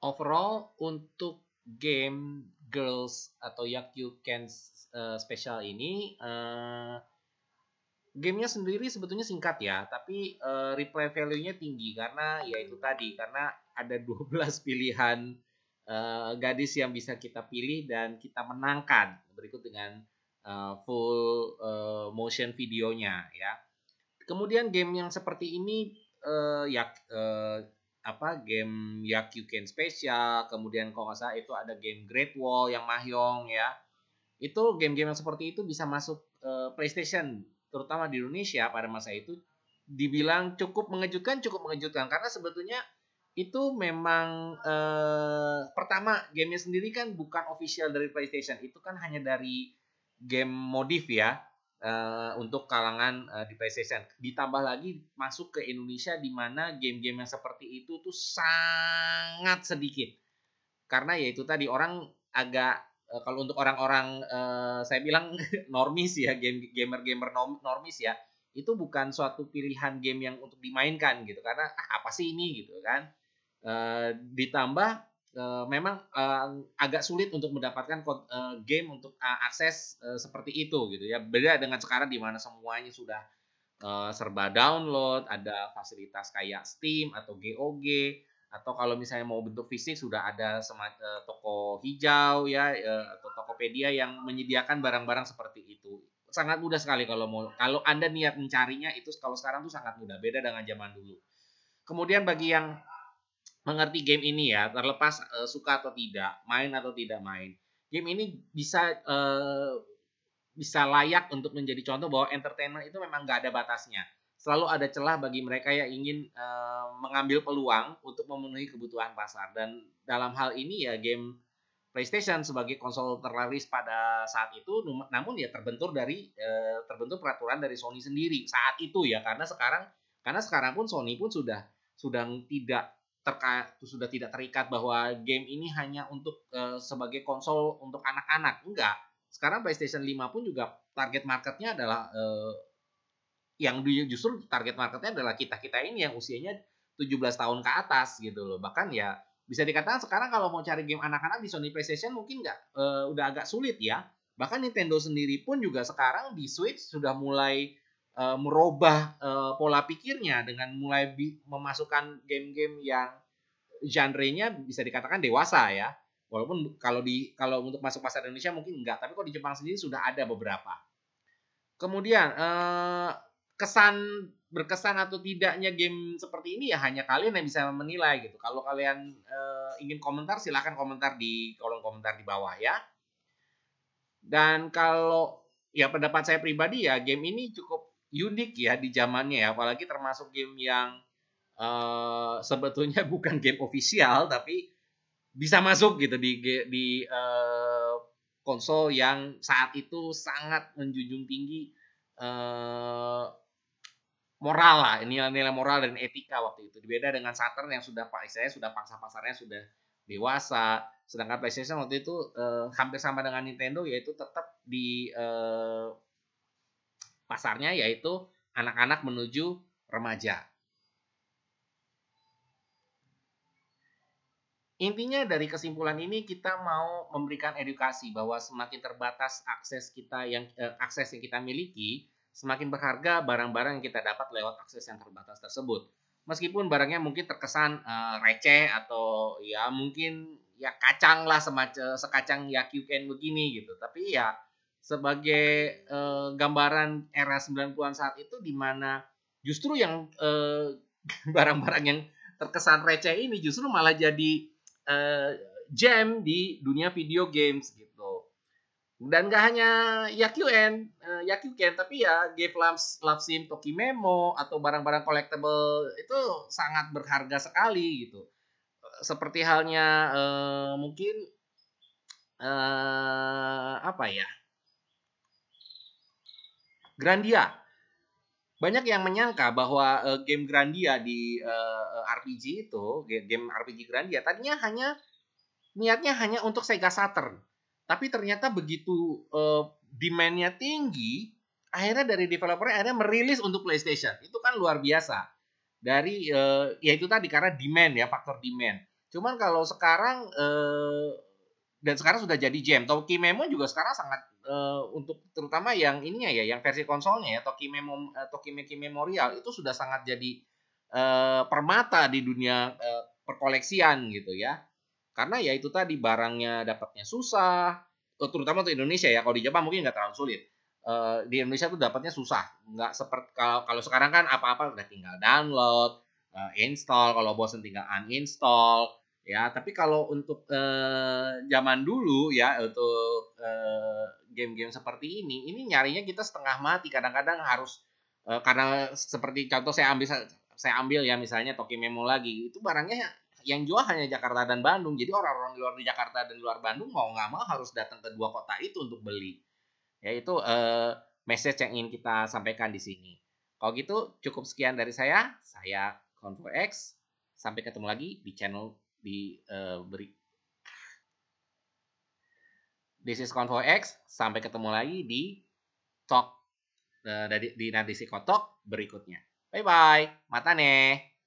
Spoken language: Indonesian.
overall untuk game Girls atau Yakyu Ken uh, special ini uh, gamenya sendiri sebetulnya singkat ya, tapi uh, replay value-nya tinggi karena ya itu tadi karena ada 12 pilihan uh, gadis yang bisa kita pilih dan kita menangkan berikut dengan uh, full uh, motion videonya ya. Kemudian game yang seperti ini uh, ya uh, apa game Yakyuken Special, kemudian kalau nggak salah itu ada game Great Wall yang Mahyong ya. Itu game-game yang seperti itu bisa masuk uh, PlayStation, terutama di Indonesia pada masa itu. Dibilang cukup mengejutkan, cukup mengejutkan. Karena sebetulnya itu memang uh, pertama gamenya sendiri kan bukan official dari PlayStation, itu kan hanya dari game modif ya uh, untuk kalangan uh, di PlayStation. Ditambah lagi masuk ke Indonesia di mana game-game yang seperti itu tuh sangat sedikit. Karena ya itu tadi orang agak uh, kalau untuk orang-orang uh, saya bilang normis ya, game gamer-gamer normis ya, itu bukan suatu pilihan game yang untuk dimainkan gitu karena ah, apa sih ini gitu kan. Uh, ditambah uh, memang uh, agak sulit untuk mendapatkan uh, game untuk uh, akses uh, seperti itu gitu ya. Beda dengan sekarang di mana semuanya sudah uh, serba download, ada fasilitas kayak Steam atau GOG atau kalau misalnya mau bentuk fisik sudah ada semacam uh, toko hijau ya uh, atau Tokopedia yang menyediakan barang-barang seperti itu. Sangat mudah sekali kalau mau kalau Anda niat mencarinya itu kalau sekarang tuh sangat mudah, beda dengan zaman dulu. Kemudian bagi yang mengerti game ini ya, terlepas uh, suka atau tidak, main atau tidak main. Game ini bisa uh, bisa layak untuk menjadi contoh bahwa entertainment itu memang nggak ada batasnya. Selalu ada celah bagi mereka yang ingin uh, mengambil peluang untuk memenuhi kebutuhan pasar. Dan dalam hal ini ya game PlayStation sebagai konsol terlaris pada saat itu, namun ya terbentur dari uh, terbentur peraturan dari Sony sendiri saat itu ya, karena sekarang karena sekarang pun Sony pun sudah sudah tidak terkait sudah tidak terikat bahwa game ini hanya untuk uh, sebagai konsol untuk anak-anak. Enggak. Sekarang PlayStation 5 pun juga target marketnya adalah uh, yang justru target marketnya adalah kita kita ini yang usianya 17 tahun ke atas gitu loh. Bahkan ya bisa dikatakan sekarang kalau mau cari game anak-anak di Sony PlayStation mungkin nggak uh, udah agak sulit ya. Bahkan Nintendo sendiri pun juga sekarang di Switch sudah mulai uh, merubah uh, pola pikirnya dengan mulai memasukkan game-game yang genre-nya bisa dikatakan dewasa ya. Walaupun kalau di kalau untuk masuk pasar Indonesia mungkin enggak, tapi kalau di Jepang sendiri sudah ada beberapa. Kemudian uh, kesan berkesan atau tidaknya game seperti ini ya hanya kalian yang bisa menilai gitu. Kalau kalian ingin komentar silahkan komentar di kolom komentar di bawah ya. Dan kalau ya pendapat saya pribadi ya game ini cukup unik ya di zamannya ya, apalagi termasuk game yang uh, sebetulnya bukan game official tapi bisa masuk gitu di di uh, konsol yang saat itu sangat menjunjung tinggi uh, moral lah nilai-nilai moral dan etika waktu itu. Beda dengan Saturn yang sudah pak saya sudah pangsa pasarnya sudah dewasa sedangkan PlayStation waktu itu uh, hampir sama dengan Nintendo yaitu tetap di uh, pasarnya yaitu anak-anak menuju remaja. Intinya dari kesimpulan ini kita mau memberikan edukasi bahwa semakin terbatas akses kita yang eh, akses yang kita miliki, semakin berharga barang-barang yang kita dapat lewat akses yang terbatas tersebut. Meskipun barangnya mungkin terkesan eh, receh atau ya mungkin ya kacang lah semacam sekacang yakyuken begini gitu. Tapi ya sebagai eh, gambaran era 90-an saat itu di mana justru yang eh, barang-barang yang terkesan receh ini justru malah jadi uh, jam di dunia video games gitu. Dan gak hanya Yakyuken, uh, Yakyuken tapi ya game Love, Love Sim Tokimemo atau barang-barang collectible itu sangat berharga sekali gitu. Seperti halnya uh, mungkin uh, apa ya? Grandia. Banyak yang menyangka bahwa uh, game Grandia di uh, RPG itu, game RPG Grandia tadinya hanya niatnya hanya untuk Sega Saturn. Tapi ternyata begitu uh, demand-nya tinggi, akhirnya dari developernya akhirnya merilis untuk PlayStation. Itu kan luar biasa. Dari uh, ya itu tadi karena demand ya, faktor demand. Cuman kalau sekarang uh, dan sekarang sudah jadi jam. Toki Memo juga sekarang sangat uh, untuk terutama yang ininya ya, yang versi konsolnya ya, Toki Memo uh, Toki Meki Memorial itu sudah sangat jadi uh, permata di dunia uh, perkoleksian gitu ya. Karena ya itu tadi barangnya dapatnya susah, terutama untuk Indonesia ya. Kalau di Jepang mungkin nggak terlalu sulit. Uh, di Indonesia tuh dapatnya susah, nggak seperti kalau kalau sekarang kan apa-apa udah tinggal download, uh, install, kalau bosan tinggal uninstall ya tapi kalau untuk uh, zaman dulu ya untuk game game-game seperti ini ini nyarinya kita setengah mati. Kadang-kadang harus uh, karena seperti contoh saya ambil saya ambil ya misalnya Toki Memo lagi itu barangnya yang jual hanya Jakarta dan Bandung. Jadi orang-orang di luar di Jakarta dan luar Bandung mau nggak mau harus datang ke dua kota itu untuk beli. Ya itu uh, message yang ingin kita sampaikan di sini. Kalau gitu cukup sekian dari saya. Saya Convo X. Sampai ketemu lagi di channel di uh, beri This is Convo X. Sampai ketemu lagi di talk uh, dari di nanti si kotok berikutnya. Bye bye. Mata nih.